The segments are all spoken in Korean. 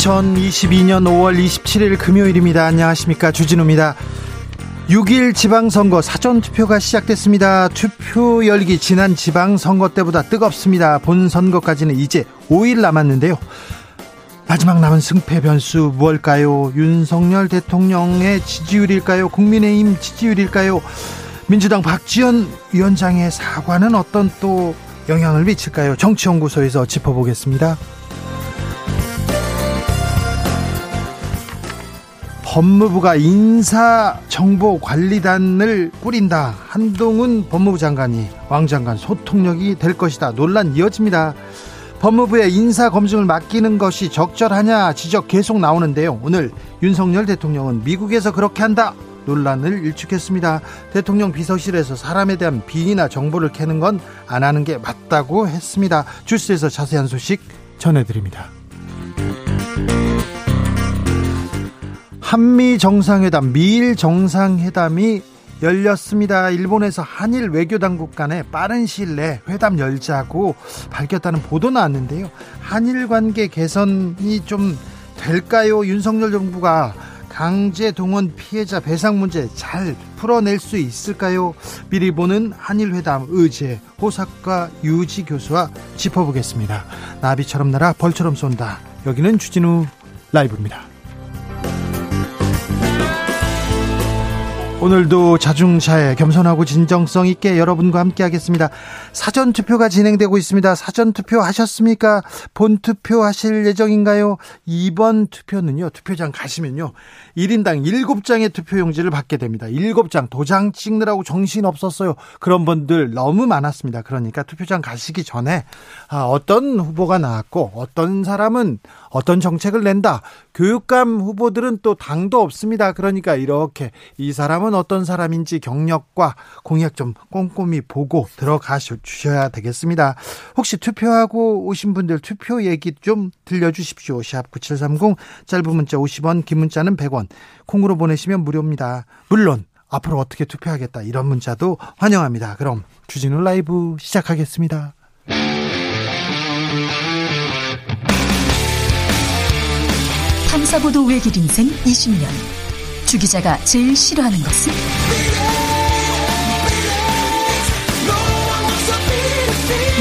2022년 5월 27일 금요일입니다. 안녕하십니까. 주진우입니다. 6일 지방선거 사전투표가 시작됐습니다. 투표 열기 지난 지방선거 때보다 뜨겁습니다. 본선거까지는 이제 5일 남았는데요. 마지막 남은 승패 변수 무엇일까요? 윤석열 대통령의 지지율일까요? 국민의힘 지지율일까요? 민주당 박지원 위원장의 사과는 어떤 또 영향을 미칠까요? 정치연구소에서 짚어보겠습니다. 법무부가 인사정보관리단을 꾸린다. 한동훈 법무부 장관이 왕 장관 소통력이 될 것이다. 논란 이어집니다. 법무부에 인사 검증을 맡기는 것이 적절하냐 지적 계속 나오는데요. 오늘 윤석열 대통령은 미국에서 그렇게 한다. 논란을 일축했습니다. 대통령 비서실에서 사람에 대한 비리나 정보를 캐는 건 안 하는 게 맞다고 했습니다. 주스에서 자세한 소식 전해드립니다. 한미 정상회담, 미일 정상회담이 열렸습니다. 일본에서 한일 외교 당국 간에 빠른 시일 내 회담 열자고 밝혔다는 보도 나왔는데요. 한일 관계 개선이 좀 될까요? 윤석열 정부가 강제 동원 피해자 배상 문제 잘 풀어낼 수 있을까요? 미리 보는 한일 회담 의제 호사카 유지 교수와 짚어보겠습니다. 나비처럼 날아 벌처럼 쏜다. 여기는 주진우 라이브입니다. 오늘도 자중차에 겸손하고 진정성 있게 여러분과 함께 하겠습니다. 사전 투표가 진행되고 있습니다. 사전 투표 하셨습니까? 본 투표 하실 예정인가요? 이번 투표는요. 투표장 가시면요. 1인당 7장의 투표용지를 받게 됩니다. 7장 도장 찍느라고 정신 없었어요. 그런 분들 너무 많았습니다. 그러니까 투표장 가시기 전에 아, 어떤 후보가 나왔고 어떤 사람은 어떤 정책을 낸다. 교육감 후보들은 또 당도 없습니다. 그러니까 이렇게 이 사람은 어떤 사람인지 경력과 공약 좀 꼼꼼히 보고 들어가 주셔야 되겠습니다. 혹시 투표하고 오신 분들 투표 얘기 좀 들려주십시오. 샵 9730 짧은 문자 50원 긴 문자는 100원 콩으로 보내시면 무료입니다. 물론 앞으로 어떻게 투표하겠다 이런 문자도 환영합니다. 그럼 주진우 라이브 시작하겠습니다. 탐사보도 외길 인생 20년. 주 기자가 제일 싫어하는 것은?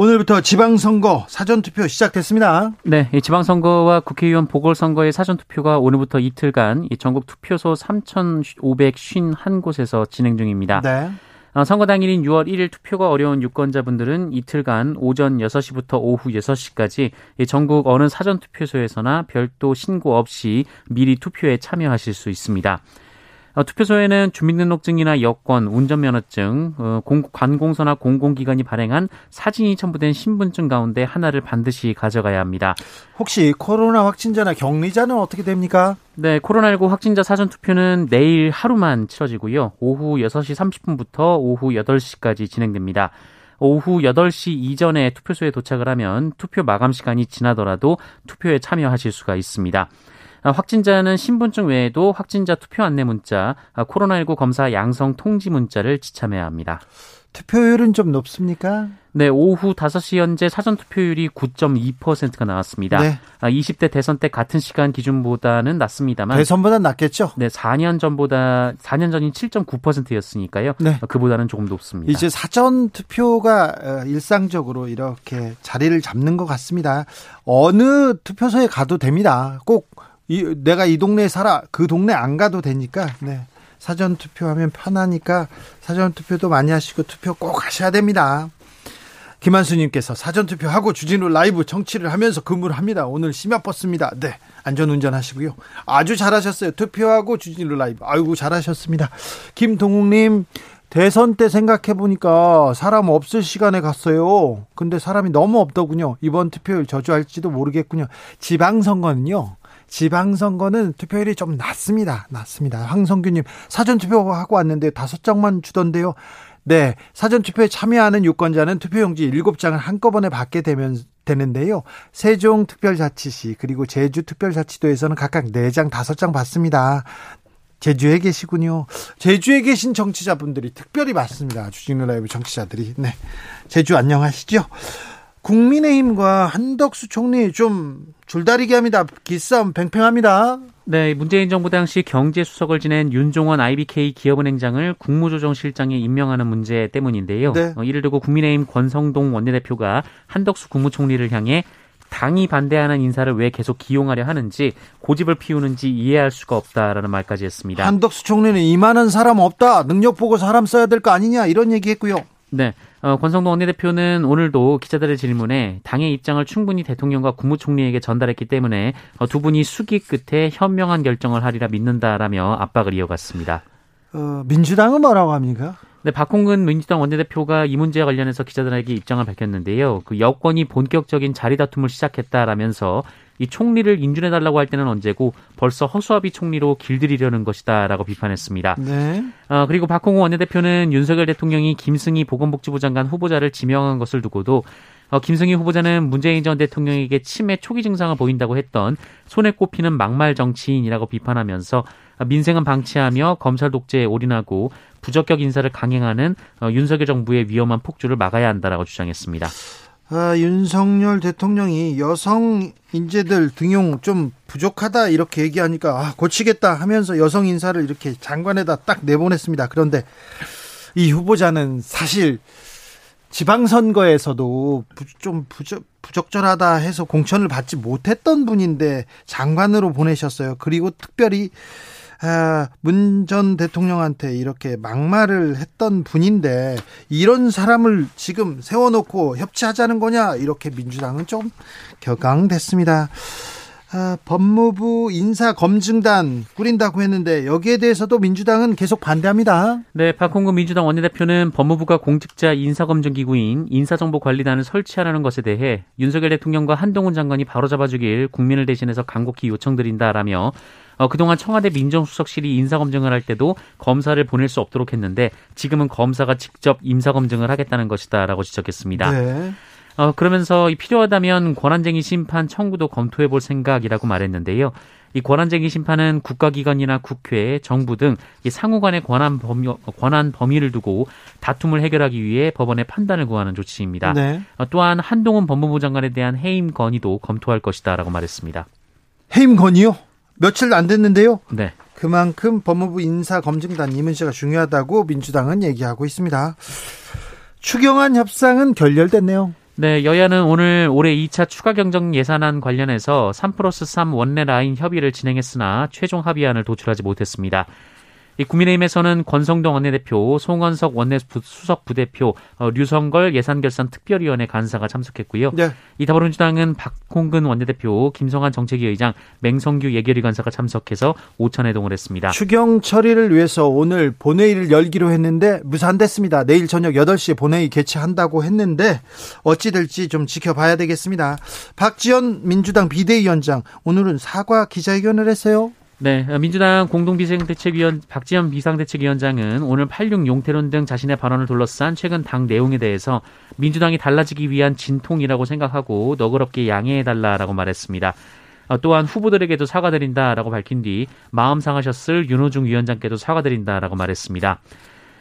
오늘부터 지방선거 사전투표 시작됐습니다. 네, 이 지방선거와 국회의원 보궐선거의 사전투표가 오늘부터 이틀간 이 전국 투표소 3,551곳에서 진행 중입니다. 네. 어, 선거 당일인 6월 1일 투표가 어려운 유권자분들은 이틀간 오전 6시부터 오후 6시까지 전국 어느 사전투표소에서나 별도 신고 없이 미리 투표에 참여하실 수 있습니다. 어, 투표소에는 주민등록증이나 여권, 운전면허증, 어, 관공서나 공공기관이 발행한 사진이 첨부된 신분증 가운데 하나를 반드시 가져가야 합니다. 혹시 코로나 확진자나 격리자는 어떻게 됩니까? 네, 코로나19 확진자 사전 투표는 내일 하루만 치러지고요. 오후 6시 30분부터 오후 8시까지 진행됩니다. 오후 8시 이전에 투표소에 도착을 하면 투표 마감 시간이 지나더라도 투표에 참여하실 수가 있습니다. 아, 확진자는 신분증 외에도 확진자 투표 안내 문자, 아, 코로나19 검사 양성 통지 문자를 지참해야 합니다. 투표율은 좀 높습니까? 네, 오후 5시 현재 사전 투표율이 9.2%가 나왔습니다. 네. 아, 20대 대선 때 같은 시간 기준보다는 낮습니다만 대선보다 낮겠죠? 네, 4년 전보다 4년 전인 7.9%였으니까요. 네. 그보다는 조금 높습니다. 이제 사전 투표가 어, 일상적으로 이렇게 자리를 잡는 것 같습니다. 어느 투표소에 가도 됩니다. 꼭 이, 내가 이 동네에 살아 그 동네 안 가도 되니까 네. 사전 투표하면 편하니까 사전 투표도 많이 하시고 투표 꼭 하셔야 됩니다. 김한수님께서 사전 투표하고 주진우 라이브 정치를 하면서 근무를 합니다. 오늘 심야 버스입니다. 네. 안전 운전 하시고요. 아주 잘하셨어요. 투표하고 주진우 라이브. 아이고, 잘하셨습니다. 김동욱님, 대선 때 생각해 보니까 사람 없을 시간에 갔어요. 근데 사람이 너무 없더군요. 이번 투표율 저주할지도 모르겠군요. 지방선거는요. 지방선거는 투표율이 좀 낮습니다. 낮습니다. 황성규님, 사전투표하고 왔는데 다섯 장만 주던데요. 네, 사전 투표에 참여하는 유권자는 투표용지 7장을 한꺼번에 받게 되면 되는데요. 세종 특별자치시 그리고 제주 특별자치도에서는 각각 4장, 5장 받습니다. 제주에 계시군요. 제주에 계신 정치자분들이 특별히 많습니다. 주진우 라이브 정치자들이. 네. 제주 안녕하시죠? 국민의힘과 한덕수 총리 좀 줄다리기 합니다. 기싸움 팽팽합니다. 네, 문재인 정부 당시 경제수석을 지낸 윤종원 IBK 기업은행장을 국무조정실장에 임명하는 문제 때문인데요. 네. 어, 이를 두고 국민의힘 권성동 원내대표가 한덕수 국무총리를 향해 당이 반대하는 인사를 왜 계속 기용하려 하는지 고집을 피우는지 이해할 수가 없다라는 말까지 했습니다. 한덕수 총리는 이만한 사람 없다. 능력 보고 사람 써야 될 거 아니냐 이런 얘기했고요. 네. 어, 권성동 원내대표는 오늘도 기자들의 질문에 당의 입장을 충분히 대통령과 국무총리에게 전달했기 때문에 어, 두 분이 수기 끝에 현명한 결정을 하리라 믿는다라며 압박을 이어갔습니다. 어, 민주당은 뭐라고 합니까? 네, 박홍근 민주당 원내대표가 이 문제와 관련해서 기자들에게 입장을 밝혔는데요. 그 여권이 본격적인 자리 다툼을 시작했다라면서 이 총리를 인준해달라고 할 때는 언제고 벌써 허수아비 총리로 길들이려는 것이다라고 비판했습니다. 네. 어, 그리고 박홍우 원내대표는 윤석열 대통령이 김승희 보건복지부 장관 후보자를 지명한 것을 두고도 어, 김승희 후보자는 문재인 전 대통령에게 치매 초기 증상을 보인다고 했던 손에 꼽히는 막말 정치인이라고 비판하면서 민생은 방치하며 검찰 독재에 올인하고 부적격 인사를 강행하는 어, 윤석열 정부의 위험한 폭주를 막아야 한다라고 주장했습니다. 아, 윤석열 대통령이 여성 인재들 등용 좀 부족하다 이렇게 얘기하니까 아, 고치겠다 하면서 여성 인사를 이렇게 장관에다 딱 내보냈습니다. 그런데 이 후보자는 사실 지방선거에서도 좀 부적, 부적절하다 해서 공천을 받지 못했던 분인데 장관으로 보내셨어요. 그리고 특별히 아, 문전 대통령한테 이렇게 막말을 했던 분인데 이런 사람을 지금 세워놓고 협치하자는 거냐 이렇게 민주당은 좀 격앙됐습니다. 아, 법무부 인사검증단 꾸린다고 했는데 여기에 대해서도 민주당은 계속 반대합니다. 네, 박홍근 민주당 원내대표는 법무부가 공직자 인사검증기구인 인사정보관리단을 설치하라는 것에 대해 윤석열 대통령과 한동훈 장관이 바로잡아주길 국민을 대신해서 간곡히 요청드린다라며 어, 그동안 청와대 민정수석실이 인사검증을 할 때도 검사를 보낼 수 없도록 했는데 지금은 검사가 직접 인사검증을 하겠다는 것이다라고 지적했습니다. 네. 어, 그러면서 필요하다면 권한쟁의 심판 청구도 검토해 볼 생각이라고 말했는데요. 이 권한쟁의 심판은 국가기관이나 국회, 정부 등이 상호 간의 권한 범위, 권한 범위를 두고 다툼을 해결하기 위해 법원의 판단을 구하는 조치입니다. 네. 어, 또한 한동훈 법무부 장관에 대한 해임 건의도 검토할 것이다라고 말했습니다. 해임 건의요? 며칠 안 됐는데요? 네. 그만큼 법무부 인사검증단 이 문제가 중요하다고 민주당은 얘기하고 있습니다. 추경안 협상은 결렬됐네요. 네, 여야는 오늘 올해 2차 추가 경정 예산안 관련해서 3 플러스 3 원내 라인 협의를 진행했으나 최종 합의안을 도출하지 못했습니다. 이 국민의힘에서는 권성동 원내대표, 송원석 원내수석 부대표, 어, 류성걸 예산결산 특별위원회 간사가 참석했고요. 네. 이 더불어민주당은 박홍근 원내대표, 김성한 정책위 의장, 맹성규 예결위 간사가 참석해서 오찬회동을 했습니다. 추경 처리를 위해서 오늘 본회의를 열기로 했는데 무산됐습니다. 내일 저녁 8시에 본회의 개최한다고 했는데 어찌 될지 좀 지켜봐야 되겠습니다. 박지원 민주당 비대위원장 오늘은 사과 기자회견을 했어요. 네, 민주당 공동비상대책위원 박지원 비상대책위원장은 오늘 86 용태론 등 자신의 발언을 둘러싼 최근 당 내용에 대해서 민주당이 달라지기 위한 진통이라고 생각하고 너그럽게 양해해달라라고 말했습니다. 어, 또한 후보들에게도 사과드린다라고 밝힌 뒤 마음 상하셨을 윤호중 위원장께도 사과드린다라고 말했습니다.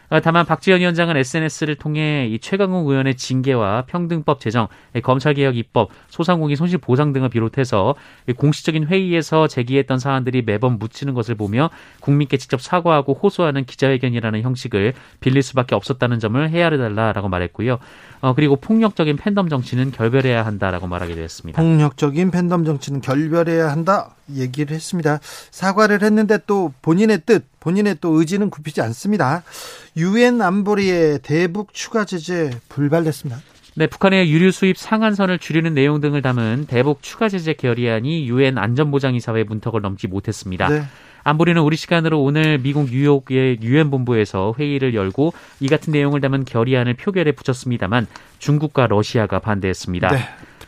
어, 다만 박지원 위원장은 SNS를 통해 이 최강욱 의원의 징계와 평등법 제정, 검찰개혁 입법, 소상공인 손실 보상 등을 비롯해서 공식적인 회의에서 제기했던 사안들이 매번 묻히는 것을 보며 국민께 직접 사과하고 호소하는 기자회견이라는 형식을 빌릴 수밖에 없었다는 점을 헤아려 달라라고 말했고요. 어, 그리고 폭력적인 팬덤 정치는 결별해야 한다라고 말하기도 했습니다. 폭력적인 팬덤 정치는 결별해야 한다 얘기를 했습니다. 사과를 했는데 또 본인의 뜻, 본인의 또 의지는 굽히지 않습니다. 유엔 안보리의 대북 추가 제재 불발됐습니다. 네, 북한의 유류 수입 상한선을 줄이는 내용 등을 담은 대북 추가 제재 결의안이 유엔 안전보장이사회 문턱을 넘지 못했습니다. 네. 안보리는 우리 시간으로 오늘 미국 뉴욕의 유엔 본부에서 회의를 열고 이 같은 내용을 담은 결의안을 표결에 붙였습니다만 중국과 러시아가 반대했습니다. 네.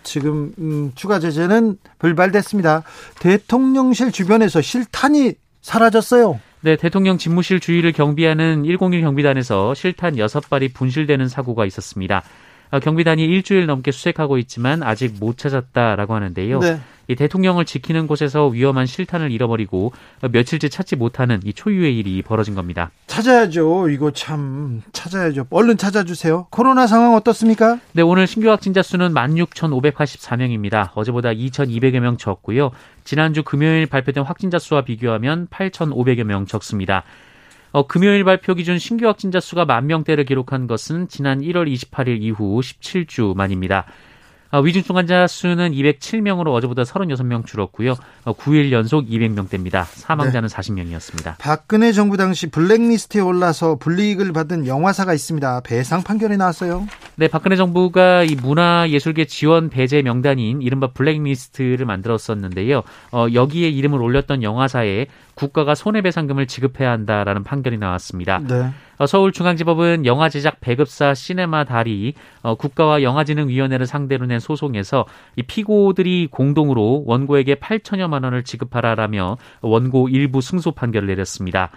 지금 음, 추가 제재는 불발됐습니다. 대통령실 주변에서 실탄이 사라졌어요. 네, 대통령 집무실 주위를 경비하는 101 경비단에서 실탄 6발이 분실되는 사고가 있었습니다. 어, 경비단이 일주일 넘게 수색하고 있지만 아직 못 찾았다라고 하는데요. 네. 이 대통령을 지키는 곳에서 위험한 실탄을 잃어버리고 며칠째 찾지 못하는 이 초유의 일이 벌어진 겁니다. 찾아야죠. 이거 참 찾아야죠. 얼른 찾아주세요. 코로나 상황 어떻습니까? 네, 오늘 신규 확진자 수는 16,584명입니다. 어제보다 2,200여 명 적고요. 지난주 금요일 발표된 확진자 수와 비교하면 8,500여 명 적습니다. 어, 금요일 발표 기준 신규 확진자 수가 만 명대를 기록한 것은 지난 1월 28일 이후 17주 만입니다. 아, 위중증 환자 수는 207명으로 어제보다 36명 줄었고요. 9일 어, 연속 200명대입니다. 사망자는 네. 40명이었습니다. 박근혜 정부 당시 블랙리스트에 올라서 불이익을 받은 영화사가 있습니다. 배상 판결이 나왔어요. 네, 박근혜 정부가 이 문화예술계 지원 배제 명단인 이른바 블랙리스트를 만들었었는데요. 어, 여기에 이름을 올렸던 영화사에 국가가 손해배상금을 지급해야 한다라는 판결이 나왔습니다. 네. 어, 서울중앙지법은 영화 제작 배급사 시네마 달이 어, 국가와 영화진흥위원회를 상대로 낸 소송에서 이 피고들이 공동으로 원고에게 8천여만 원을 지급하라라며 원고 일부 승소 판결을 내렸습니다.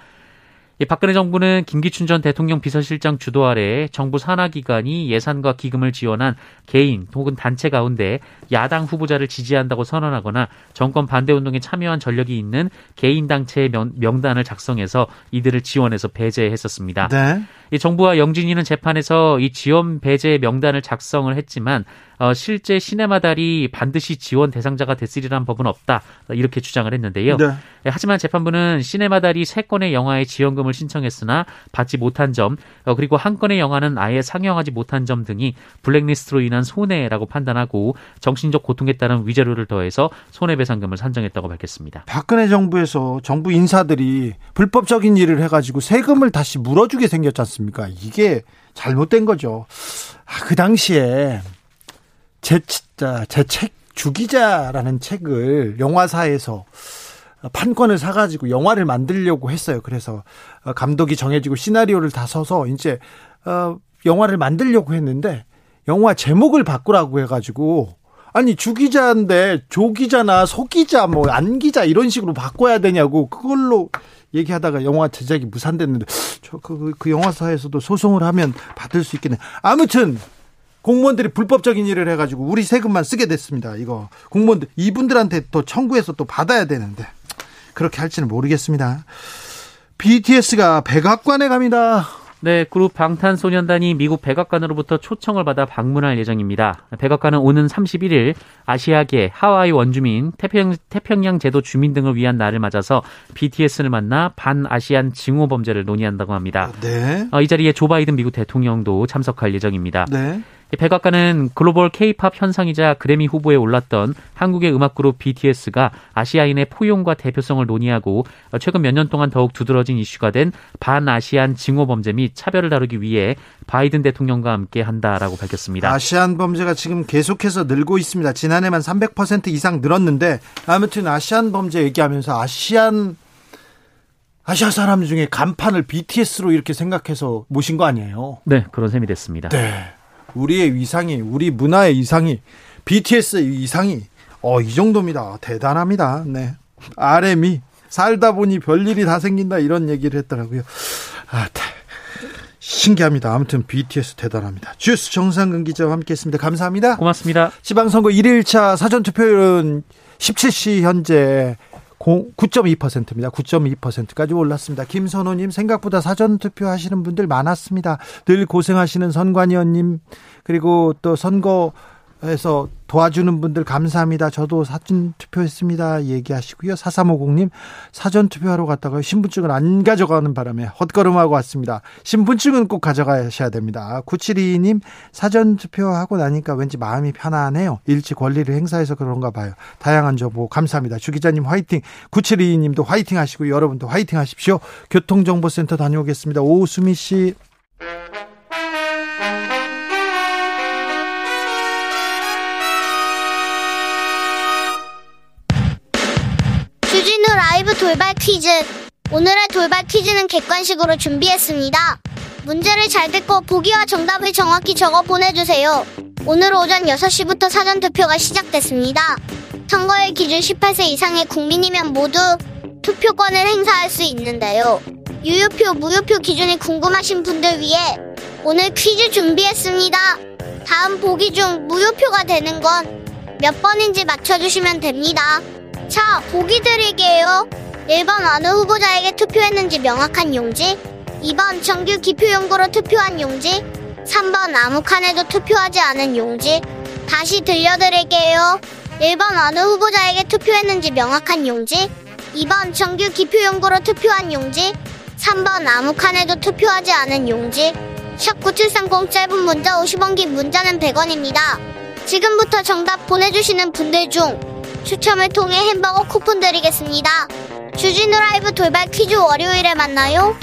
박근혜 정부는 김기춘 전 대통령 비서실장 주도 아래 정부 산하기관이 예산과 기금을 지원한 개인 혹은 단체 가운데 야당 후보자를 지지한다고 선언하거나 정권 반대 운동에 참여한 전력이 있는 개인 단체의 명 단을 작성해서 이들을 지원해서 배제했었습니다. 네. 이 정부와 영진이는 재판에서 이 지원 배제 명단을 작성을 했지만 어, 실제 시네마달이 반드시 지원 대상자가 됐으리란 법은 없다 이렇게 주장을 했는데요. 네. 예, 하지만 재판부는 시네마달이 세 건의 영화에 지원금을 신청했으나 받지 못한 점 어, 그리고 한 건의 영화는 아예 상영하지 못한 점 등이 블랙리스트로 인한 손해라고 판단하고 정신적 고통에 따른 위자료를 더해서 손해배상금을 산정했다고 밝혔습니다. 박근혜 정부에서 정부 인사들이 불법적인 일을 해가지고 세금을 다시 물어주게 생겼지 않습니까? 이게 잘못된 거죠. 아, 그 당시에 제, 제 책 주기자라는 책을 영화사에서 판권을 사가지고 영화를 만들려고 했어요. 그래서 어, 감독이 정해지고 시나리오를 다 써서 이제 어, 영화를 만들려고 했는데 영화 제목을 바꾸라고 해가지고 아니 주기자인데 조기자나 소기자 뭐 안기자 이런 식으로 바꿔야 되냐고 그걸로 얘기하다가 영화 제작이 무산됐는데 저그 그, 그 영화사에서도 소송을 하면 받을 수 있겠네. 아무튼 공무원들이 불법적인 일을 해가지고 우리 세금만 쓰게 됐습니다. 이거 공무원들 이분들한테 또 청구해서 또 받아야 되는데 그렇게 할지는 모르겠습니다. BTS가 백악관에 갑니다. 네, 그룹 방탄소년단이 미국 백악관으로부터 초청을 받아 방문할 예정입니다. 백악관은 오는 31일 아시아계, 하와이 원주민, 태평, 태평양 제도 주민 등을 위한 날을 맞아서 BTS를 만나 반아시안 징후 범죄를 논의한다고 합니다. 네. 어, 이 자리에 조 바이든 미국 대통령도 참석할 예정입니다. 네. 백악관은 글로벌 케이팝 현상이자 그래미 후보에 올랐던 한국의 음악 그룹 BTS가 아시아인의 포용과 대표성을 논의하고 최근 몇 년 동안 더욱 두드러진 이슈가 된 반아시안 징후 범죄 및 차별을 다루기 위해 바이든 대통령과 함께 한다라고 밝혔습니다. 아시안 범죄가 지금 계속해서 늘고 있습니다. 지난해만 300% 이상 늘었는데 아무튼 아시안 범죄 얘기하면서 아시안 아시아 사람 중에 간판을 BTS로 이렇게 생각해서 모신 거 아니에요? 네, 그런 셈이 됐습니다. 네. 우리의 위상이 우리 문화의 이상이 BTS의 이상이 어 이 정도입니다. 대단합니다. 네. RM이 살다 보니 별일이 다 생긴다 이런 얘기를 했더라고요. 아, 신기합니다. 아무튼 BTS 대단합니다. 주스 정상근 기자와 함께했습니다. 감사합니다. 고맙습니다. 지방선거 1일차 사전투표율은 17시 현재 9.2%입니다. 9.2%까지 올랐습니다. 김선호님 생각보다 사전 투표하시는 분들 많았습니다. 늘 고생하시는 선관위원님 그리고 또 선거 해서 도와주는 분들 감사합니다. 저도 사전 투표했습니다. 얘기하시고요. 4350님 사전 투표하러 갔다가 신분증을 안 가져가는 바람에 헛걸음하고 왔습니다. 신분증은 꼭 가져가셔야 됩니다. 9722님 사전 투표하고 나니까 왠지 마음이 편안해요. 일찍 권리를 행사해서 그런가 봐요. 다양한 정보 감사합니다. 주 기자님 화이팅. 9722님도 화이팅 하시고 여러분도 화이팅 하십시오. 교통정보센터 다녀오겠습니다. 오수미 씨. 퀴즈. 오늘의 돌발 퀴즈는 객관식으로 준비했습니다. 문제를 잘 듣고 보기와 정답을 정확히 적어 보내주세요. 오늘 오전 6시부터 사전 투표가 시작됐습니다. 선거의 기준 18세 이상의 국민이면 모두 투표권을 행사할 수 있는데요. 유효표, 무효표 기준이 궁금하신 분들 위해 오늘 퀴즈 준비했습니다. 다음 보기 중 무효표가 되는 건 몇 번인지 맞춰주시면 됩니다. 자, 보기 드릴게요. 1번 어느 후보자에게 투표했는지 명확한 용지. 2번 정규 기표용구로 투표한 용지. 3번 아무 칸에도 투표하지 않은 용지. 다시 들려드릴게요. 1번 어느 후보자에게 투표했는지 명확한 용지. 2번 정규 기표용구로 투표한 용지. 3번 아무 칸에도 투표하지 않은 용지. 샵9730 짧은 문자 50원 긴 문자는 100원입니다. 지금부터 정답 보내주시는 분들 중 추첨을 통해 햄버거 쿠폰 드리겠습니다. 주진우 라이브 돌발 퀴즈 월요일에 만나요.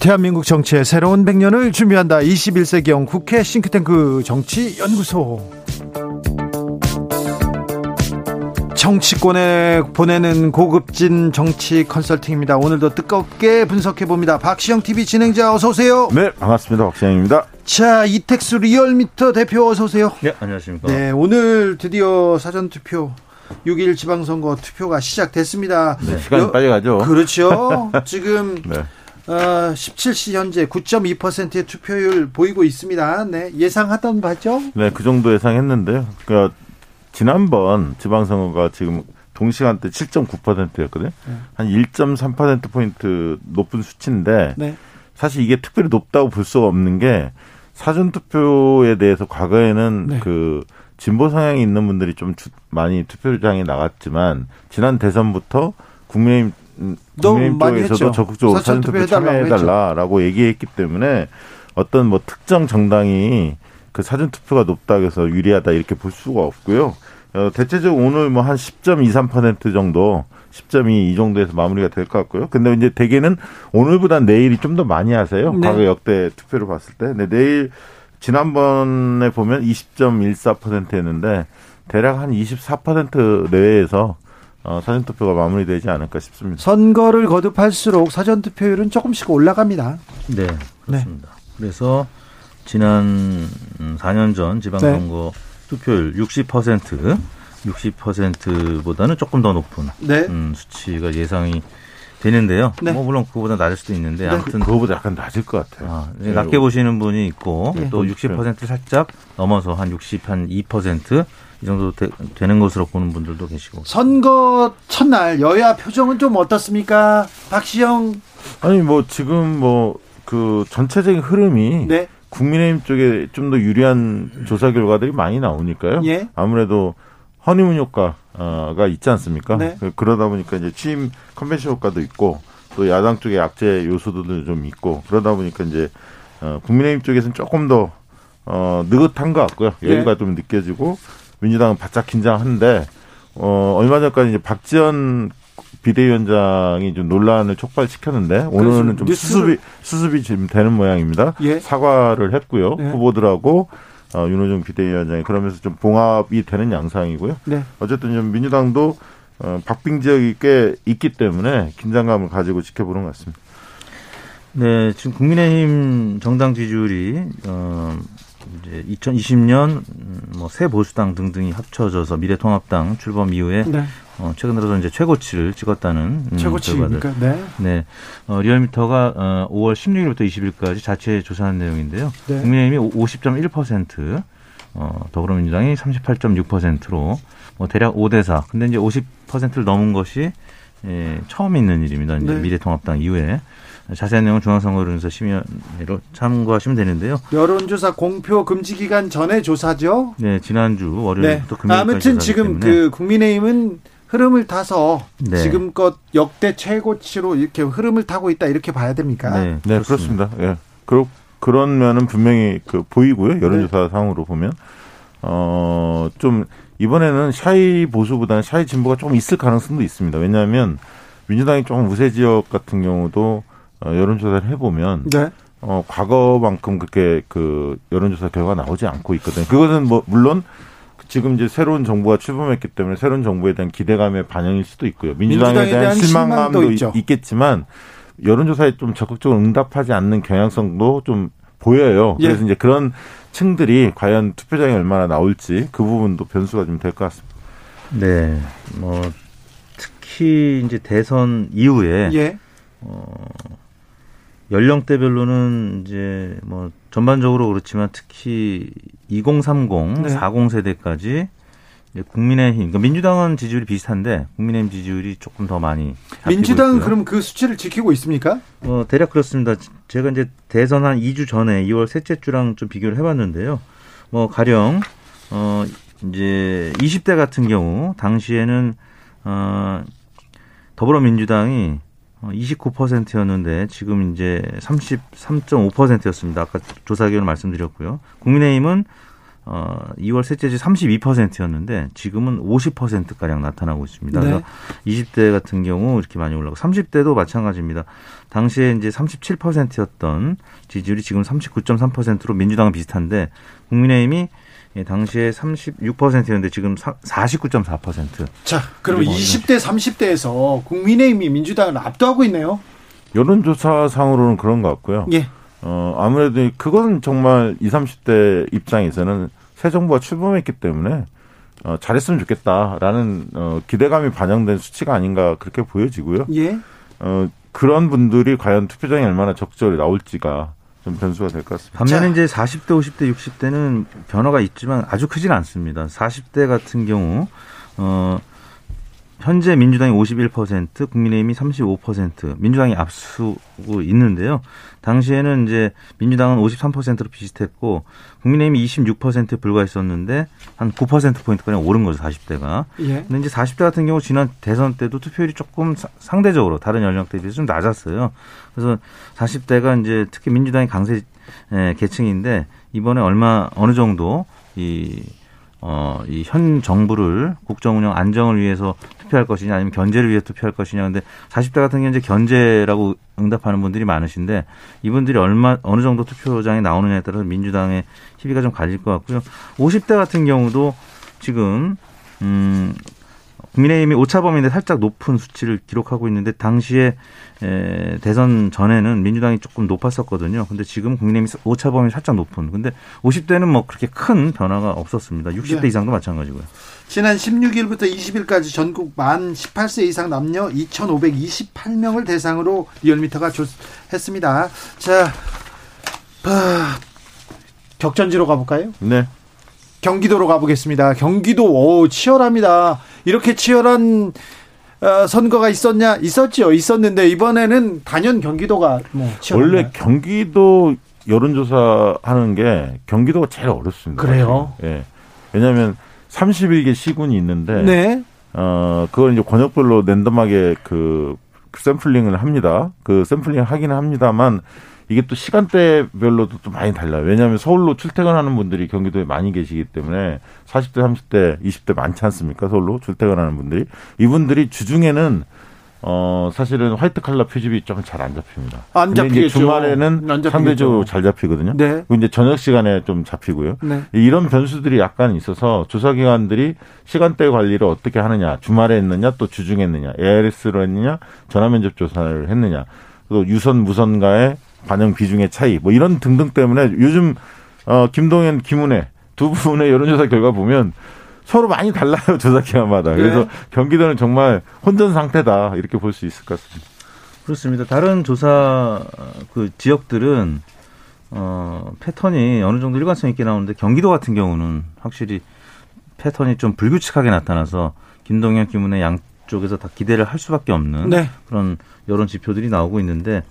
대한민국 정치의 새로운 100년을 준비한다. 21세기형 국회 싱크탱크 정치연구소. 정치권에 보내는 고급진 정치 컨설팅입니다. 오늘도 뜨겁게 분석해 봅니다. 박시영 TV 진행자 어서 오세요. 네, 반갑습니다. 박시영입니다. 자, 이택수 리얼미터 대표 어서 오세요. 네, 안녕하십니까. 네, 오늘 드디어 사전 투표 6일 지방선거 투표가 시작됐습니다. 네, 시간이 여, 빨리 가죠. 그렇죠. 지금 네. 어, 17시 현재 9.2%의 투표율 보이고 있습니다. 네, 예상하던 바죠? 네, 그 정도 예상했는데요. 그러니까 지난번 지방선거가 지금 동시간대 7.9%였거든요. 네. 한 1.3%포인트 높은 수치인데 네. 사실 이게 특별히 높다고 볼 수가 없는 게 사전 투표에 대해서 과거에는 네. 그 진보 성향이 있는 분들이 좀 주, 많이 투표장에 나갔지만 지난 대선부터 국민의힘 국민의힘 쪽에서도 적극적으로 사전 투표 참여해달라라고 얘기했기 때문에 어떤 뭐 특정 정당이 그 사전 투표가 높다고 해서 유리하다 이렇게 볼 수가 없고요. 어, 대체적으로 오늘 뭐 한 10.23% 정도 10.2 이 정도에서 마무리가 될 것 같고요. 근데 이제 대개는 오늘보다 내일이 좀 더 많이 하세요. 네. 과거 역대 투표를 봤을 때. 근데 내일 지난번에 보면 20.14%였는데 대략 한 24% 내외에서 어, 사전투표가 마무리되지 않을까 싶습니다. 선거를 거듭할수록 사전투표율은 조금씩 올라갑니다. 네, 그렇습니다. 네. 그래서 지난 4년 전 지방선거 네. 투표율 60% 60%보다는 조금 더 높은 네. 음, 수치가 예상이 되는데요. 네. 뭐 물론 그거보다 낮을 수도 있는데 네. 아무튼 그거보다 약간 낮을 것 같아요. 아, 네. 낮게 보시는 분이 있고 네. 또60% 살짝 넘어서 한 60, 한 2%이 정도 되, 는 것으로 보는 분들도 계시고. 선거 첫날 여야 표정은 좀 어떻습니까? 박시영. 아니 뭐 지금 뭐 그 전체적인 흐름이 네. 국민의힘 쪽에 좀 더 유리한 조사 결과들이 많이 나오니까요. 예. 아무래도 허니문 효과가 있지 않습니까? 네. 그러다 보니까 이제 취임 컨벤션 효과도 있고 또 야당 쪽에 악재 요소도 좀 있고 그러다 보니까 이제 어, 국민의힘 쪽에서는 조금 더 어, 느긋한 것 같고요. 예. 여유가 네. 좀 느껴지고 민주당은 바짝 긴장한데 어, 얼마 전까지 이제 박지원 비대위원장이 좀 논란을 촉발시켰는데 오늘은 좀 수습이 수습이 지금 되는 모양입니다. 예. 사과를 했고요. 예. 후보들하고 어, 윤호중 비대위원장이 그러면서 좀 봉합이 되는 양상이고요. 네. 어쨌든 좀 민주당도 어, 박빙 지역이 꽤 있기 때문에 긴장감을 가지고 지켜보는 것 같습니다. 네, 지금 국민의힘 정당 지지율이 어, 이제 2020년 음, 뭐새 보수당 등등이 합쳐져서 미래통합당 출범 이후에 네. 어, 최근 들어서 이제 최고치를 찍었다는 음, 최고치입니까? 네. 네. 어, 리얼미터가 어, 5월 16일부터 20일까지 자체 조사한 내용인데요. 네. 국민의힘이 50.1%, 어, 더불어민주당이 38.6%로 뭐 대략 5대 4. 근데 이제 50%를 넘은 것이 예, 처음 있는 일입니다. 이제 네. 미래통합당 이후에. 자세한 내용은 중앙선거론에서 심의로 참고하시면 되는데요. 여론조사 공표 금지 기간 전에 조사죠? 네, 지난주 월요일부터 네. 금요일까지 아무튼 지금 그 국민의힘은 흐름을 타서 네. 지금껏 역대 최고치로 이렇게 흐름을 타고 있다 이렇게 봐야 됩니까? 네, 네 그렇습니다. 예. 그렇 그런 면은 분명히 그 보이고요. 여론조사 네. 상으로 보면 어 좀 이번에는 샤이 보수보다는 샤이 진보가 좀 있을 가능성도 있습니다. 왜냐하면 민주당이 조금 우세 지역 같은 경우도 어, 여론조사를 해보면 네. 어, 과거만큼 그렇게 그 여론조사 결과가 나오지 않고 있거든요. 그것은 뭐 물론 지금 이제 새로운 정부가 출범했기 때문에 새로운 정부에 대한 기대감의 반영일 수도 있고요. 민주당에, 민주당에 대한, 대한, 실망감도 있겠지만 여론조사에 좀 적극적으로 응답하지 않는 경향성도 좀 보여요. 예. 그래서 이제 그런 층들이 과연 투표장에 얼마나 나올지 그 부분도 변수가 좀 될 것 같습니다. 네, 뭐 특히 이제 대선 이후에 예. 어, 연령대별로는 이제 뭐 전반적으로 그렇지만 특히 2030, 네. 40 세대까지 국민의힘, 그러니까 민주당은 지지율이 비슷한데 국민의힘 지지율이 조금 더 많이 민주당은 그럼 그 수치를 지키고 있습니까? 어, 대략 그렇습니다. 제가 이제 대선 한 2주 전에 2월 셋째 주랑 좀 비교를 해봤는데요. 뭐 가령 어 이제 20대 같은 경우 당시에는 어 더불어민주당이 29%였는데 어, 지금 이제 33.5%였습니다. 아까 조사 결과를 말씀드렸고요. 국민의힘은 어 2월 셋째 주 32%였는데 지금은 50% 가량 나타나고 있습니다. 네. 그래서 20대 같은 경우 이렇게 많이 올라가고 30대도 마찬가지입니다. 당시에 이제 37%였던 지지율이 지금 39.3%로 민주당은 비슷한데 국민의힘이 예, 당시에 36%였는데 지금 49.4%. 자, 그럼 20대, 30대에서 국민의힘이 민주당을 압도하고 있네요. 여론조사상으로는 그런 것 같고요. 예. 어, 아무래도 그건 정말 20, 30대 입장에서는 새 정부가 출범했기 때문에 어, 잘했으면 좋겠다라는 어, 기대감이 반영된 수치가 아닌가 그렇게 보여지고요. 예. 어, 그런 분들이 과연 투표장에 얼마나 적절히 나올지가 좀 변수가 될 것 같습니다. 반면에 이제 40대, 50대, 60대는 변화가 있지만 아주 크지는 않습니다. 40대 같은 경우 어 현재 민주당이 51%, 국민의힘이 35%, 민주당이 앞서고 있는데요. 당시에는 이제 민주당은 53%로 비슷했고 국민의힘이 26%에 불과했었는데 한 9%포인트 가량 오른 거죠, 40대가. 예. 근데 이제 40대 같은 경우 지난 대선 때도 투표율이 조금 상대적으로 다른 연령대에 비해서 좀 낮았어요. 그래서 40대가 이제 특히 민주당의 강세 계층인데 이번에 얼마 어느 정도 이 어, 이 현 정부를 국정 운영 안정을 위해서 투표할 것이냐 아니면 견제를 위해 투표할 것이냐 근데 40대 같은 경우 이제 견제라고 응답하는 분들이 많으신데 이분들이 얼마 어느 정도 투표장에 나오느냐에 따라서 민주당의 희비가 좀 갈릴 것 같고요. 50대 같은 경우도 지금 음 국민의힘이 오차범위인데 살짝 높은 수치를 기록하고 있는데 당시에 에, 대선 전에는 민주당이 조금 높았었거든요. 근데 지금 국민의힘이 오차범위 살짝 높은. 근데 50대는 뭐 그렇게 큰 변화가 없었습니다. 60대 네. 이상도 마찬가지고요. 지난 16일부터 20일까지 전국 만 18세 이상 남녀 2,528명을 대상으로 리얼미터가 했습니다. 자, 아, 격전지로 가볼까요? 네. 경기도로 가보겠습니다. 경기도 오 치열합니다. 이렇게 치열한 어, 선거가 있었냐? 있었죠. 있었는데 이번에는 단연 경기도가 뭐 원래 경기도 여론조사 하는 게 경기도가 제일 어렵습니다. 그래요? 예. 왜냐하면 31개 시군이 있는데 네. 어 그걸 이제 권역별로 랜덤하게 그 샘플링을 합니다. 그 샘플링 하기는 합니다만 이게 또 시간대별로도 또 많이 달라요. 왜냐하면 서울로 출퇴근하는 분들이 경기도에 많이 계시기 때문에 40대, 30대, 20대 많지 않습니까? 서울로 출퇴근하는 분들이 이분들이 주중에는 어 사실은 화이트 칼라 표집이 좀 잘 안 잡힙니다. 안 잡히죠. 주말에는 안 상대적으로 잘 잡히거든요. 네. 그리고 이제 저녁 시간에 좀 잡히고요. 네. 이런 변수들이 약간 있어서 조사 기관들이 시간대 관리를 어떻게 하느냐, 주말에 했느냐, 또 주중에 했느냐, ARS로 했느냐, 전화 면접 조사를 했느냐, 또 유선 무선과의 반영 비중의 차이 뭐 이런 등등 때문에 요즘 어 김동연 김은혜 두 분의 여론조사 결과 보면 서로 많이 달라요 조사 기간마다. 그래서 네. 경기도는 정말 혼전 상태다 이렇게 볼 수 있을 것 같습니다. 그렇습니다. 다른 조사 그 지역들은 어 패턴이 어느 정도 일관성 있게 나오는데 경기도 같은 경우는 확실히 패턴이 좀 불규칙하게 나타나서 김동연 기문의 양쪽에서 다 기대를 할 수밖에 없는 네. 그런 여론 지표들이 나오고 있는데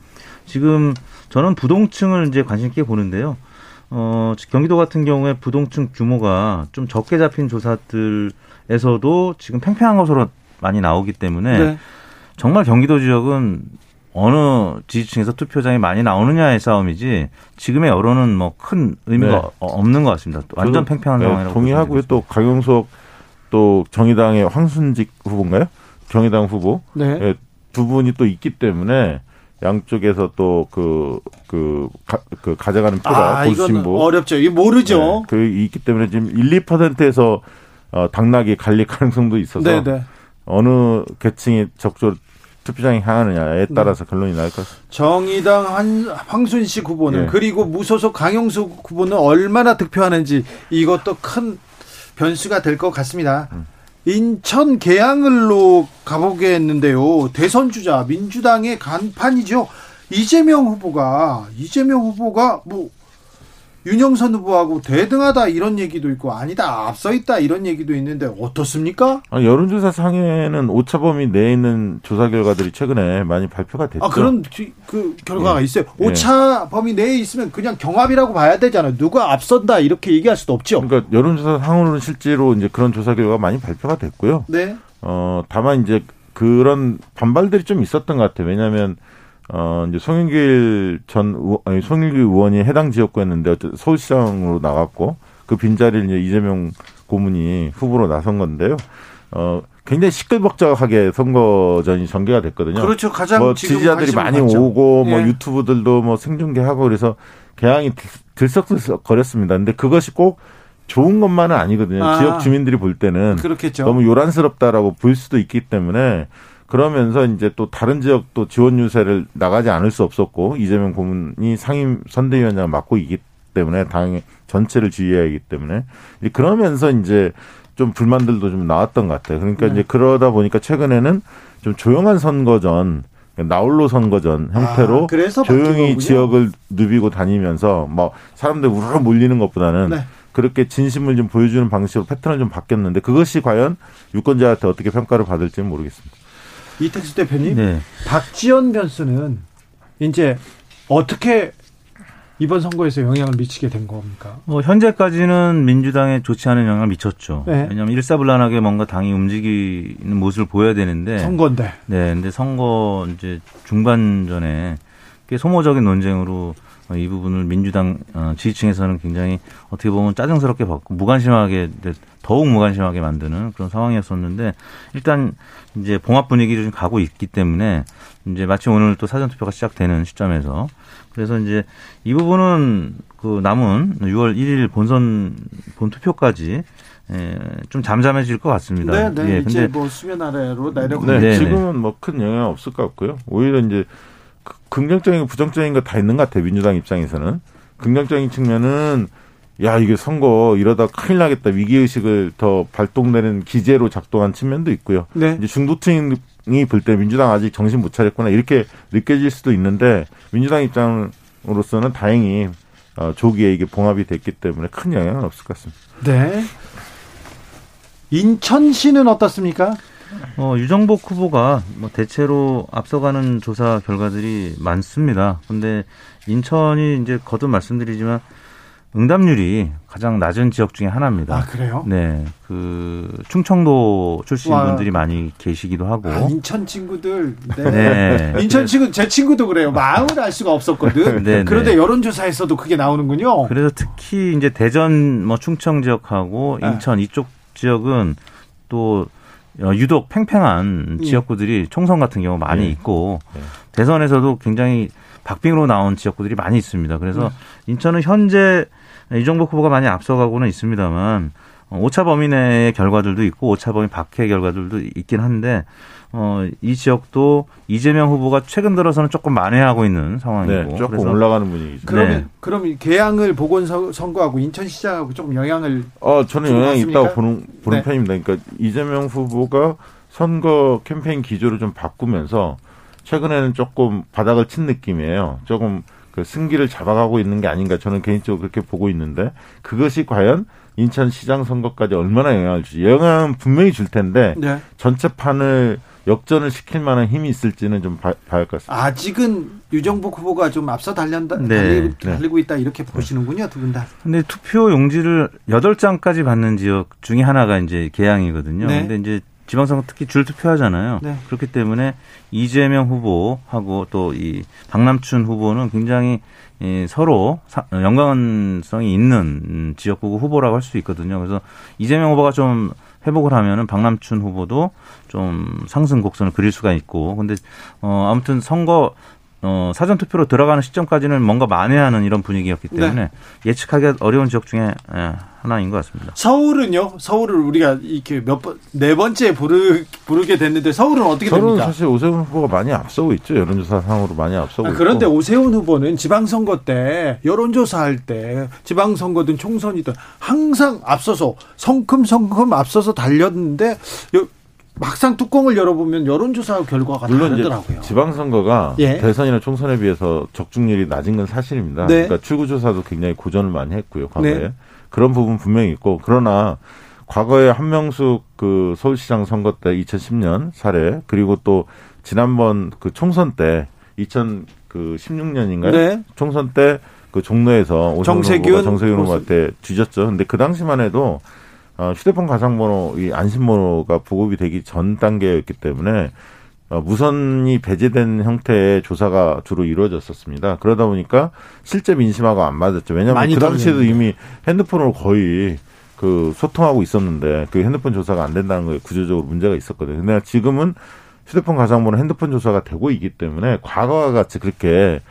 지금 저는 부동층을 이제 관심 있게 보는데요. 어, 경기도 같은 경우에 부동층 규모가 좀 적게 잡힌 조사들에서도 지금 팽팽한 것으로 많이 나오기 때문에 네. 정말 경기도 지역은 어느 지지층에서 투표장이 많이 나오느냐의 싸움이지 지금의 여론은 뭐 큰 의미가 네. 없는 것 같습니다. 완전 팽팽한 네, 상황이라고 동의하고요. 또 강용석 또 정의당의 황순직 후보인가요? 정의당 후보 네. 네, 두 분이 또 있기 때문에 양쪽에서 또 그, 그, 가, 그 가져가는 표가 아, 보수진보. 어렵죠. 이게 모르죠. 네, 그 있기 때문에 지금 1, 2%에서 어, 당락이 갈릴 가능성도 있어서 네네. 네. 어느 계층이 적극적으로 투표장에 향하느냐에 네. 따라서 네. 결론이 날것 같습니다. 정의당 한, 황순식 후보는 네. 그리고 무소속 강영수 후보는 얼마나 득표하는지 이것도 큰 변수가 될 것 같습니다. 음. 인천 계양을로 가보겠는데요. 대선 주자 민주당의 간판이죠. 이재명 후보가 이재명 후보가 뭐 윤영선 후보하고 대등하다 이런 얘기도 있고 아니다 앞서 있다 이런 얘기도 있는데 어떻습니까? 아, 여론조사 상에는 오차범위 내에 있는 조사 결과들이 최근에 많이 발표가 됐죠. 아 그런 그 결과가 예. 있어요. 예. 오차범위 내에 있으면 그냥 경합이라고 봐야 되잖아요. 누가 앞선다 이렇게 얘기할 수도 없죠. 그러니까 여론조사 상으로는 실제로 이제 그런 조사 결과가 많이 발표가 됐고요. 네. 어 다만 이제 그런 반발들이 좀 있었던 것 같아요. 왜냐하면 어, 이제 송영길 전, 의원, 아니, 송영길 의원이 해당 지역구였는데, 어쨌든 서울시장으로 나갔고, 그 빈자리를 이제 이재명 고문이 후보로 나선 건데요. 어, 굉장히 시끌벅적하게 선거전이 전개가 됐거든요. 그렇죠. 가장 뭐 지지자들이 많이 많죠. 오고, 뭐 예. 유튜브들도 뭐 생중계하고 그래서 개항이 들썩들썩 거렸습니다. 근데 그것이 꼭 좋은 것만은 아니거든요. 아, 지역 주민들이 볼 때는 그렇겠죠. 너무 요란스럽다라고 보일 수도 있기 때문에 그러면서 이제 또 다른 지역 또 지원 유세를 나가지 않을 수 없었고 이재명 고문이 상임 선대위원장을 맡고 있기 때문에 당 전체를 지휘해야 하기 때문에 그러면서 이제 좀 불만들도 좀 나왔던 것 같아요. 그러니까 네. 이제 그러다 보니까 최근에는 좀 조용한 선거전 나홀로 선거전 형태로 아, 조용히 지역을 누비고 다니면서 뭐 사람들 우르르 몰리는 것보다는 네. 그렇게 진심을 좀 보여주는 방식으로 패턴을 좀 바뀌었는데 그것이 과연 유권자한테 어떻게 평가를 받을지는 모르겠습니다. 이택수 대표님, 네. 박지원 변수는 이제 어떻게 이번 선거에서 영향을 미치게 된 겁니까? 뭐 현재까지는 민주당에 좋지 않은 영향을 미쳤죠. 네. 왜냐하면 일사불란하게 뭔가 당이 움직이는 모습을 보여야 되는데 선거인데. 네, 근데 선거 이제 중반전에 꽤 소모적인 논쟁으로 이 부분을 민주당 어, 지지층에서는 굉장히 어떻게 보면 짜증스럽게 받고 무관심하게 더욱 무관심하게 만드는 그런 상황이었었는데 일단 이제 봉합 분위기를 좀 가고 있기 때문에 이제 마침 오늘 또 사전 투표가 시작되는 시점에서 그래서 이제 이 부분은 그 남은 6월 1일 본선 본 투표까지 예, 좀 잠잠해질 것 같습니다. 네, 네. 예, 이제 뭐 수면 아래로 내려가. 네, 네, 지금은 뭐 큰 영향 없을 것 같고요. 오히려 이제 긍정적인 부정적인 거 다 있는 것 같아요. 민주당 입장에서는 긍정적인 측면은 야 이게 선거 이러다 큰일 나겠다 위기 의식을 더 발동되는 기제로 작동한 측면도 있고요. 네. 이제 중도층 이 볼 때 민주당 아직 정신 못 차렸구나 이렇게 느껴질 수도 있는데 민주당 입장으로서는 다행히 어, 조기에 이게 봉합이 됐기 때문에 큰 영향은 없을 것 같습니다. 네. 인천시는 어떻습니까? 어, 유정복 후보가 뭐 대체로 앞서가는 조사 결과들이 많습니다. 근데 인천이 이제 거듭 말씀드리지만 응답률이 가장 낮은 지역 중에 하나입니다. 아, 그래요? 네. 그, 충청도 출신 와. 분들이 많이 계시기도 하고. 아, 인천 친구들. 네. 네. 인천 친구, 제 친구도 그래요. 마음을 알 수가 없었거든. 네, 네. 그런데 여론 조사에서도 그게 나오는군요. 그래서 특히 이제 대전, 뭐 충청 지역하고 네. 인천 이쪽 지역은 또 유독 팽팽한 음. 지역구들이 총선 같은 경우 많이 네. 있고 네. 대선에서도 굉장히 박빙으로 나온 지역구들이 많이 있습니다. 그래서 인천은 현재 이종복 후보가 많이 앞서가고는 있습니다만 오차 범위 내의 결과들도 있고 오차 범위 밖의 결과들도 있긴 한데 어, 이 지역도 이재명 후보가 최근 들어서는 조금 만회하고 있는 상황이고 네, 조금 올라가는 분위기죠. 그러면 네. 그럼 개항을 보건 선거하고 인천시장하고 조금 영향을 어 저는 영향이 있다고 보는 보는 네. 편입니다. 그러니까 이재명 후보가 선거 캠페인 기조를 좀 바꾸면서 최근에는 조금 바닥을 친 느낌이에요. 조금 그 승기를 잡아가고 있는 게 아닌가 저는 개인적으로 그렇게 보고 있는데 그것이 과연 인천시장 선거까지 얼마나 영향을 주지 영향은 분명히 줄 텐데 네. 전체 판을 역전을 시킬 만한 힘이 있을지는 좀 봐, 봐야 할 것 같습니다. 아직은 유정복 후보가 좀 앞서 달린다, 네. 달리고, 네. 달리고 있다 이렇게 보시는군요, 두 분 다. 근데 투표 용지를 8장까지 받는 지역 중에 하나가 이제 개항이거든요. 네. 근데 이제 지방선거 특히 줄 투표하잖아요. 네. 그렇기 때문에 이재명 후보하고 또 이 박남춘 후보는 굉장히 서로 연관성이 있는 지역구 후보라고 할 수 있거든요. 그래서 이재명 후보가 좀 회복을 하면은 박남춘 후보도 좀 상승 곡선을 그릴 수가 있고. 근데 어 아무튼 선거 어, 사전 투표로 들어가는 시점까지는 뭔가 만회하는 이런 분위기였기 네. 때문에 네. 예측하기 어려운 지역 중에 예, 하나인 것 같습니다. 서울은요? 서울을 우리가 이렇게 몇 번, 네 번째 부르, 부르게 됐는데 서울은 어떻게 서울은 됩니까? 사실 오세훈 후보가 많이 앞서고 있죠. 여론조사 상으로 많이 앞서고 아, 그런데 있고. 오세훈 후보는 지방선거 때 여론조사할 때 지방선거든 총선이든 항상 앞서서 성큼성큼 앞서서 달렸는데 막상 뚜껑을 열어보면 여론조사 결과가 물론 다르더라고요. 지방선거가 예. 대선이나 총선에 비해서 적중률이 낮은 건 사실입니다. 네. 그러니까 출구조사도 굉장히 고전을 많이 했고요. 과거에 네. 그런 부분 분명히 있고 그러나 과거에 한명숙 그 서울시장 선거 때 2010년 사례 그리고 또 지난번 그 총선 때 2016년인가요? 그 네. 총선 때 그 종로에서 정세균 정세균 후보한테 뒤졌죠. 근데 그 당시만 해도 어, 휴대폰 가상번호 이 안심번호가 보급이 되기 전 단계였기 때문에 어, 무선이 배제된 형태의 조사가 주로 이루어졌었습니다. 그러다 보니까 실제 민심하고 안 맞았죠. 왜냐하면 그 당시에도 이미 핸드폰으로 거의 그 소통하고 있었는데 그 핸드폰 조사가 안 된다는 거에 구조적으로 문제가 있었거든요. 근데 지금은 휴대폰 가상번호 핸드폰 조사가 되고 있기 때문에 과거와 같이 그렇게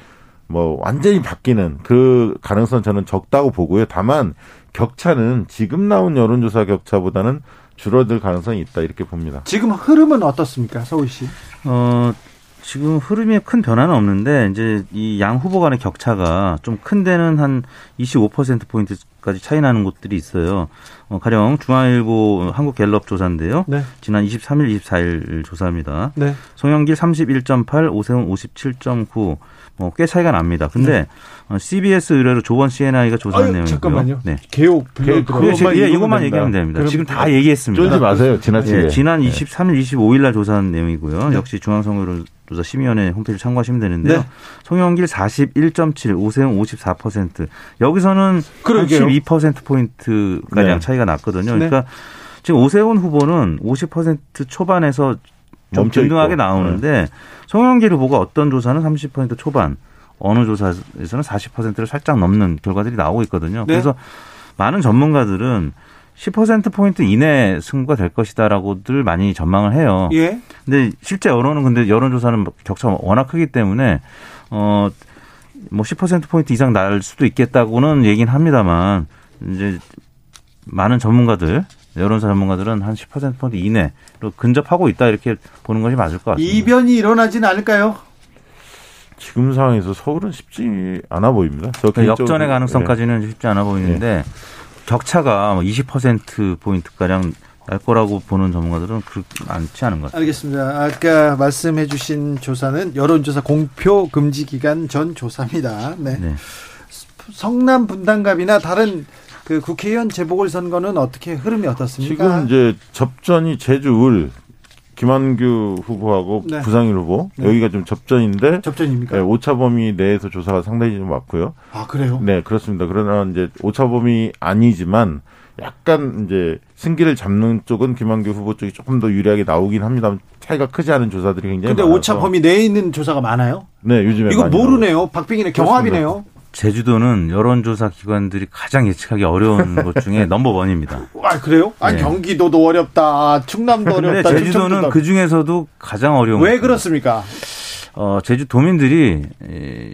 뭐 완전히 바뀌는 그 가능성 저는 적다고 보고요. 다만 격차는 지금 나온 여론조사 격차보다는 줄어들 가능성이 있다 이렇게 봅니다. 지금 흐름은 어떻습니까, 서울시? 어, 지금 흐름에 큰 변화는 없는데 이제 이 양 후보 간의 격차가 좀 큰 데는 한 25% 포인트까지 차이 나는 곳들이 있어요. 어, 가령 중앙일보 한국갤럽 조사인데요. 네. 지난 23일, 24일 조사입니다. 네. 송영길 31.8, 오세훈 57.9, 뭐꽤 차이가 납니다. 근데 네. 어, CBS 의뢰로 조원 CNI가 조사한 아유, 내용이고요. 잠깐만요. 네. 개옥 개옥 그것만 예, 이것만 얘기하면 됩니다. 지금 다 얘기했습니다. 쫄지 마세요. 지나치게. 예, 지난 23일, 25일 날 조사한 내용이고요. 네. 역시 중앙선거조사 심의위원회 홈페이지 참고하시면 되는데요. 네. 송영길 41.7, 오세훈 54%. 여기서는 그러게요. 12% 포인트 가량 네. 차이가 났거든요. 네. 그러니까 지금 오세훈 후보는 50% 초반에서 좀 균등하게 나오는데 송영길 후보가 어떤 조사는 30% 초반, 어느 조사에서는 40%를 살짝 넘는 결과들이 나오고 있거든요. 네. 그래서 많은 전문가들은 10%포인트 이내 승부가 될 것이다라고들 많이 전망을 해요. 예. 근데 실제 여론은 근데 여론조사는 격차가 워낙 크기 때문에, 어, 뭐 10%포인트 이상 날 수도 있겠다고는 얘기는 합니다만, 이제 많은 전문가들, 여론사 전문가들은 한 10%포인트 이내로 근접하고 있다 이렇게 보는 것이 맞을 것 같습니다. 이변이 일어나지는 않을까요? 지금 상황에서 서울은 쉽지 않아 보입니다. 그러니까 역전의 가능성까지는 네. 쉽지 않아 보이는데 네. 격차가 20%뭐 포인트 가량 날 거라고 보는 전문가들은 그렇게 많지 않은 것 같아요. 알겠습니다. 아까 말씀해 주신 조사는 여론조사 공표 금지 기간 전 조사입니다. 네. 네. 성남 분당갑이나 다른 그 국회의원 재보궐선거는 어떻게 흐름이 어떻습니까? 지금 이제 접전이 제주 울 김한규 후보하고 네. 부상일 후보 네. 여기가 좀 접전인데 접전입니까? 네, 오차 범위 내에서 조사가 상당히 좀 왔고요. 아 그래요? 네 그렇습니다. 그러나 이제 오차 범위 아니지만 약간 이제 승기를 잡는 쪽은 김한규 후보 쪽이 조금 더 유리하게 나오긴 합니다. 차이가 크지 않은 조사들이 굉장히 근데 많아서. 오차 범위 내에 있는 조사가 많아요? 네 요즘에 이거 모르네요. 박빙이네 경합이네요. 제주도는 여론조사 기관들이 가장 예측하기 어려운 곳 중에 넘버 원입니다. 아 그래요? 아 네. 경기도도 어렵다, 충남도 어렵다. 제주도는 그 중에서도 가장 어려운. 왜 그렇습니까? 어, 제주 도민들이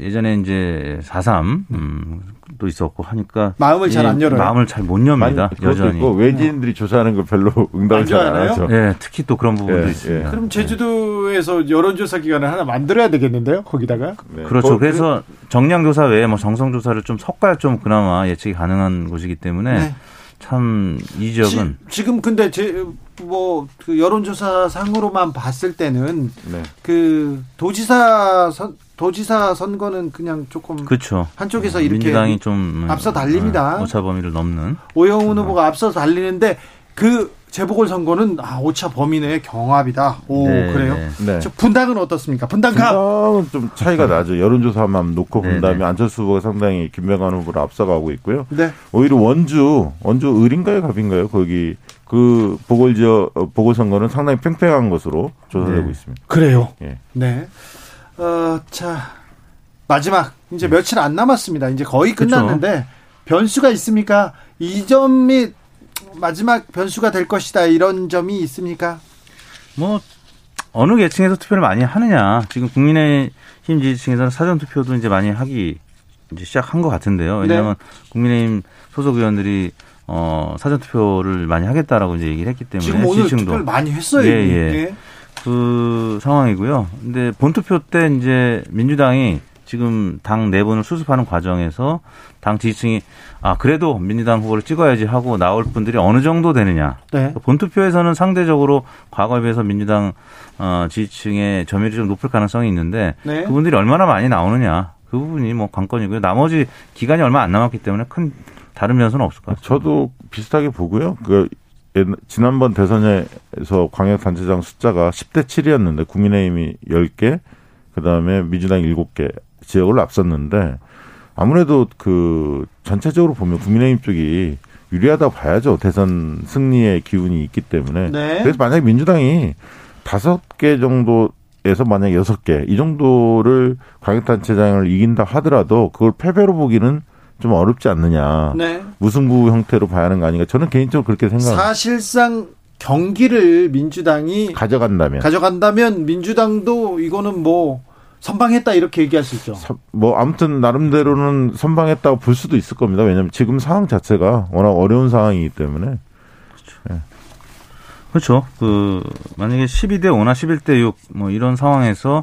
예전에 이제 4.3, 음, 또 있었고 하니까 마음을 잘 안 열어요. 마음을 잘 못 엽니다. 여전히. 있고 외지인들이 조사하는 걸 별로 응답을 잘 안 하죠. 예, 특히 또 그런 부분도 예, 있습니다. 예. 그럼 제주도에서 여론조사 기관을 하나 만들어야 되겠는데요? 거기다가? 네. 그렇죠. 거, 그래서 정량조사 외에 뭐 정성조사를 좀 섞어야 좀 그나마 예측이 가능한 곳이기 때문에 네. 참이 지역은 지, 금 근데 제뭐그 여론조사 상으로만 봤을 때는 네. 그 도지사 선 도지사 선거는 그냥 조금 그렇죠. 한쪽에서 이렇게 민주당이 좀 앞서 달립니다. 어, 오차 범위를 넘는 오영훈 후보가 앞서 달리는데 그 재보궐 선거는 아, 오차 범위 내의 경합이다. 오 네, 그래요? 네. 분당은 어떻습니까? 분당가 분당은 좀 차이가 나죠. 여론조사만 놓고 본 네, 다음에 네. 안철수 후보가 상당히 김명환 후보를 앞서가고 있고요. 네. 오히려 원주 원주 을인가요, 갑인가요? 거기 그 보궐지역 어, 보궐선거는 상당히 팽팽한 것으로 조사되고 네. 있습니다. 그래요? 예. 네. 어, 자 마지막 이제 며칠 안 남았습니다. 이제 거의 끝났는데 그렇죠. 변수가 있습니까? 이점및 마지막 변수가 될 것이다 이런 점이 있습니까? 뭐 어느 계층에서 투표를 많이 하느냐. 지금 국민의힘 지지층에서는 사전 투표도 이제 많이 하기 이제 시작한 것 같은데요. 왜냐하면 네. 국민의힘 소속 의원들이 어 사전 투표를 많이 하겠다라고 이제 얘기를 했기 때문에 지지층도 많이 했어요. 예, 예. 네. 그 상황이고요. 근데 본투표 때 이제 민주당이 지금 당 내분을 수습하는 과정에서 당 지지층이 아 그래도 민주당 후보를 찍어야지 하고 나올 분들이 어느 정도 되느냐. 네. 본투표에서는 상대적으로 과거에 비해서 민주당 어, 지지층의 점유율이 좀 높을 가능성이 있는데 네. 그분들이 얼마나 많이 나오느냐. 그 부분이 뭐 관건이고요. 나머지 기간이 얼마 안 남았기 때문에 큰 다른 변수는 없을 것 같습니다. 저도 비슷하게 보고요. 그 지난번 대선에서 광역단체장 숫자가 10대 7이었는데 국민의힘이 10개, 그다음에 민주당 7개 지역을 앞섰는데 아무래도 그 전체적으로 보면 국민의힘 쪽이 유리하다고 봐야죠. 대선 승리의 기운이 있기 때문에. 네. 그래서 만약에 민주당이 다섯 개 정도에서 만약 여섯 개 이 정도를 광역단체장을 이긴다 하더라도 그걸 패배로 보기는 좀 어렵지 않느냐. 네. 무승부 형태로 봐야 하는 거 아닌가. 저는 개인적으로 그렇게 생각합니다. 사실상 경기를 민주당이 가져간다면 가져간다면 민주당도 이거는 뭐 선방했다 이렇게 얘기할 수 있죠. 뭐 아무튼 나름대로는 선방했다고 볼 수도 있을 겁니다. 왜냐하면 지금 상황 자체가 워낙 어려운 상황이기 때문에. 그렇죠. 네. 그렇죠. 그 만약에 12대 5나 11대 6 뭐 이런 상황에서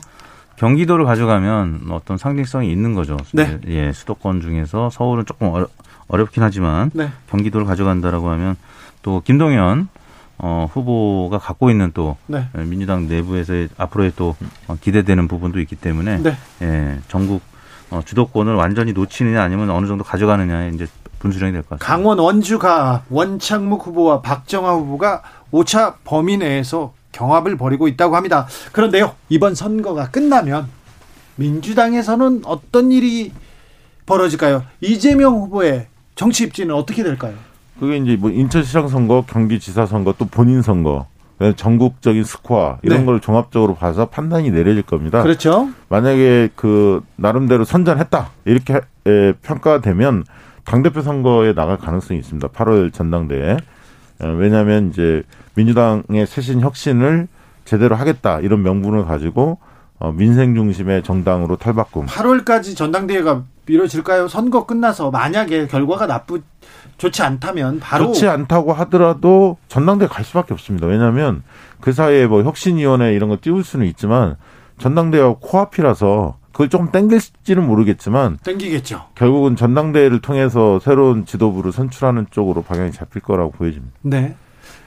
경기도를 가져가면 어떤 상징성이 있는 거죠. 네. 예, 수도권 중에서 서울은 조금 어려, 어렵긴 하지만 네. 경기도를 가져간다라고 하면 또 김동연 어, 후보가 갖고 있는 또 네. 예, 민주당 내부에서의 앞으로의 또 어, 기대되는 부분도 있기 때문에 네. 예, 전국 어, 주도권을 완전히 놓치느냐 아니면 어느 정도 가져가느냐에 이제 분수령이 될 것 같습니다. 강원 원주가 원창묵 후보와 박정아 후보가 오차 범위 내에서 경합을 벌이고 있다고 합니다. 그런데요, 이번 선거가 끝나면 민주당에서는 어떤 일이 벌어질까요? 이재명 후보의 정치 입지는 어떻게 될까요? 그게 이제 뭐 인천시장 선거, 경기지사 선거, 또 본인 선거, 전국적인 스코어 이런 네. 걸 종합적으로 봐서 판단이 내려질 겁니다. 그렇죠. 만약에 그 나름대로 선전했다 이렇게 평가가 되면 당 대표 선거에 나갈 가능성이 있습니다. 8월 전당대회. 어, 왜냐하면 이제 민주당의 쇄신 혁신을 제대로 하겠다 이런 명분을 가지고 어, 민생 중심의 정당으로 탈바꿈. 8월까지 전당대회가 미뤄질까요? 선거 끝나서 만약에 결과가 나쁘 좋지 않다면 바로 좋지 않다고 하더라도 전당대회 갈 수밖에 없습니다. 왜냐하면 그 사이에 뭐 혁신위원회 이런 거 띄울 수는 있지만 전당대회가 코앞이라서 그걸 조금 땡길지는 모르겠지만 땡기겠죠. 결국은 전당대회를 통해서 새로운 지도부를 선출하는 쪽으로 방향이 잡힐 거라고 보여집니다. 네.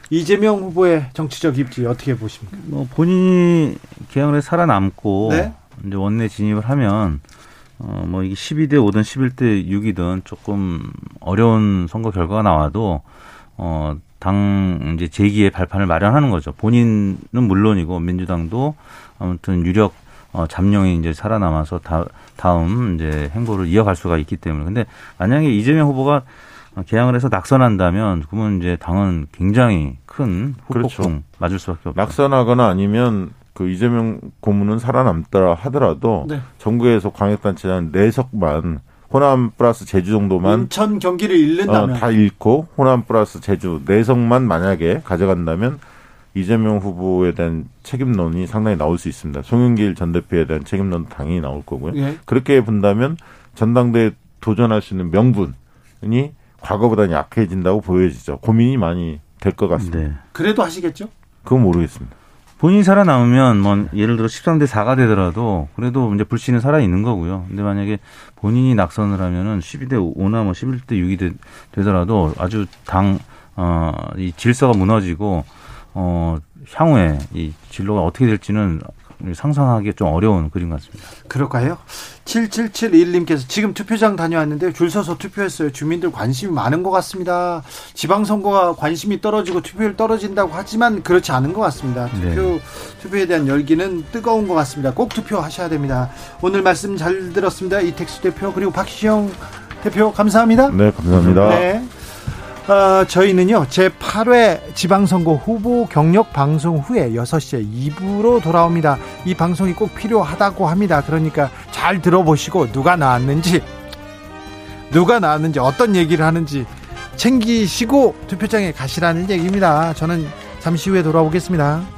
이재명 후보의 정치적 입지 어떻게 보십니까? 뭐 본인이 개항을 살아남고 네? 이제 원내 진입을 하면 어 뭐 이게 12대 5든 11대 6이든 조금 어려운 선거 결과가 나와도 어 당 이제 재기의 발판을 마련하는 거죠. 본인은 물론이고 민주당도 아무튼 유력 어 잠룡이 이제 살아남아서 다 다음 이제 행보를 이어갈 수가 있기 때문에 근데 만약에 이재명 후보가 개항을 해서 낙선한다면 그러면 이제 당은 굉장히 큰 후폭풍 그렇죠. 맞을 수밖에 없죠. 낙선하거나 아니면 그 이재명 고문은 살아남더라 하더라도 네. 정부에서 광역단체장 내석만 호남 플러스 제주 정도만 인천 경기를 잃는다면 어, 다 잃고 호남 플러스 제주 내석만 만약에 가져간다면 이재명 후보에 대한 책임론이 상당히 나올 수 있습니다. 송영길 전 대표에 대한 책임론도 당연히 나올 거고요. 예. 그렇게 본다면 전당대에 도전할 수 있는 명분이 과거보다 약해진다고 보여지죠. 고민이 많이 될 것 같습니다. 네. 그래도 하시겠죠? 그건 모르겠습니다. 본인이 살아남으면 뭐 예를 들어 13대 4가 되더라도 그래도 이제 불씨는 살아 있는 거고요. 근데 만약에 본인이 낙선을 하면은 12대 5나 뭐 11대 6이 되, 되더라도 아주 당 어, 이 질서가 무너지고 어, 향후에 이 진로가 어떻게 될지는 상상하기 좀 어려운 그림 같습니다. 그럴까요? 7771님께서 지금 투표장 다녀왔는데 줄 서서 투표했어요. 주민들 관심이 많은 것 같습니다. 지방선거가 관심이 떨어지고 투표율 떨어진다고 하지만 그렇지 않은 것 같습니다. 투표, 네. 투표에 대한 열기는 뜨거운 것 같습니다. 꼭 투표하셔야 됩니다. 오늘 말씀 잘 들었습니다. 이택수 대표 그리고 박시영 대표 감사합니다. 네, 감사합니다. 네. 어, 저희는요, 제8회 지방선거 후보 경력 방송 후에 6시에 2부로 돌아옵니다. 이 방송이 꼭 필요하다고 합니다. 그러니까 잘 들어보시고 누가 나왔는지, 누가 나왔는지, 어떤 얘기를 하는지 챙기시고 투표장에 가시라는 얘기입니다. 저는 잠시 후에 돌아오겠습니다.